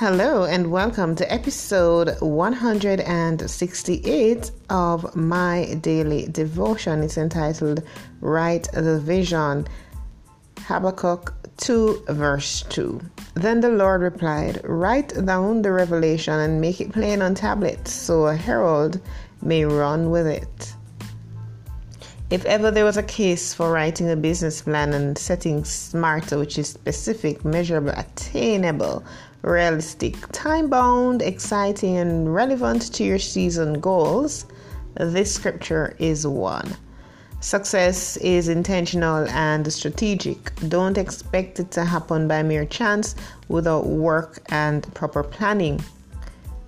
Hello, and welcome to episode 168 of my daily devotion. It's entitled Write the Vision, Habakkuk 2, verse 2. Then the Lord replied, Write down the revelation and make it plain on tablets, so a herald may run with it. If ever there was a case for writing a business plan and setting SMART, which is specific, measurable, attainable, realistic, time bound, exciting, and relevant to your season goals, this scripture is one. Success is intentional and strategic. Don't expect it to happen by mere chance without work and proper planning.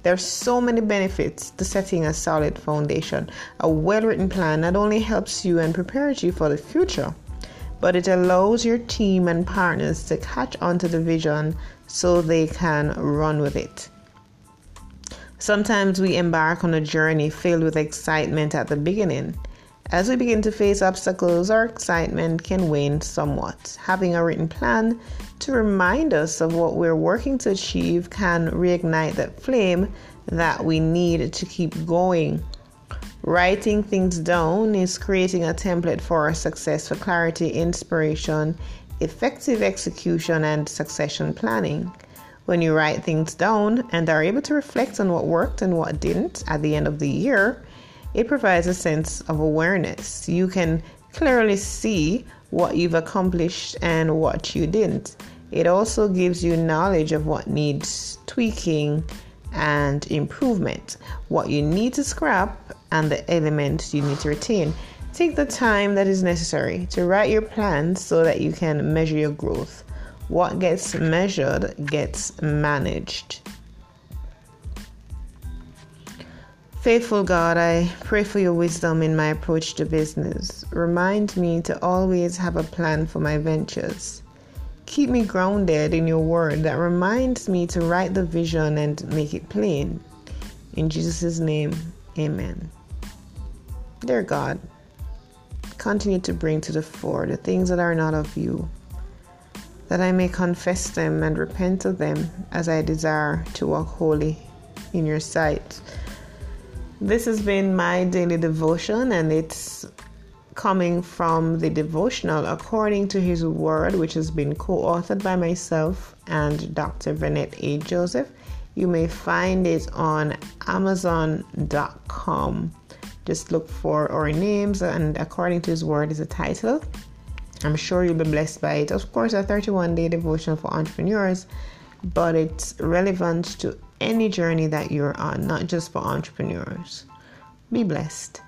There's so many benefits to setting a solid foundation. A well-written plan not only helps you and prepares you for the future, but it allows your team and partners to catch on to the vision so they can run with it. Sometimes we embark on a journey filled with excitement at the beginning. As we begin to face obstacles, our excitement can wane somewhat. Having a written plan to remind us of what we're working to achieve can reignite that flame that we need to keep going. Writing things down is creating a template for our success for clarity, inspiration, effective execution, and succession planning. When you write things down and are able to reflect on what worked and what didn't at the end of the year, it provides a sense of awareness. You can clearly see what you've accomplished and what you didn't. It also gives you knowledge of what needs tweaking and improvement, what you need to scrap, and the elements you need to retain. Take the time that is necessary to write your plans so that you can measure your growth. What gets measured gets managed. Faithful God, I pray for your wisdom in my approach to business. Remind me to always have a plan for my ventures. Keep me grounded in your word that reminds me to write the vision and make it plain. In Jesus' name, amen. Dear God, continue to bring to the fore the things that are not of you, that I may confess them and repent of them as I desire to walk holy in your sight. This has been my daily devotion, and it's coming from the devotional according to his word, which has been co authored by myself and Dr. Vanette A. Joseph. You may find it on Amazon.com just look for our names, and according to His Word is a title. I'm sure you'll be blessed by it. Of course, a 31 day devotion for entrepreneurs, but it's relevant to any journey that you're on, not just for entrepreneurs. Be blessed.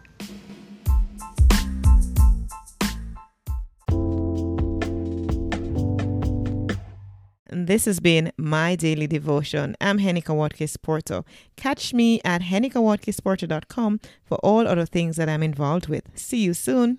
This has been my daily devotion. I'm Henika Watkins Porto. Catch me at henikawatkinsporto.com for all other things that I'm involved with. See you soon.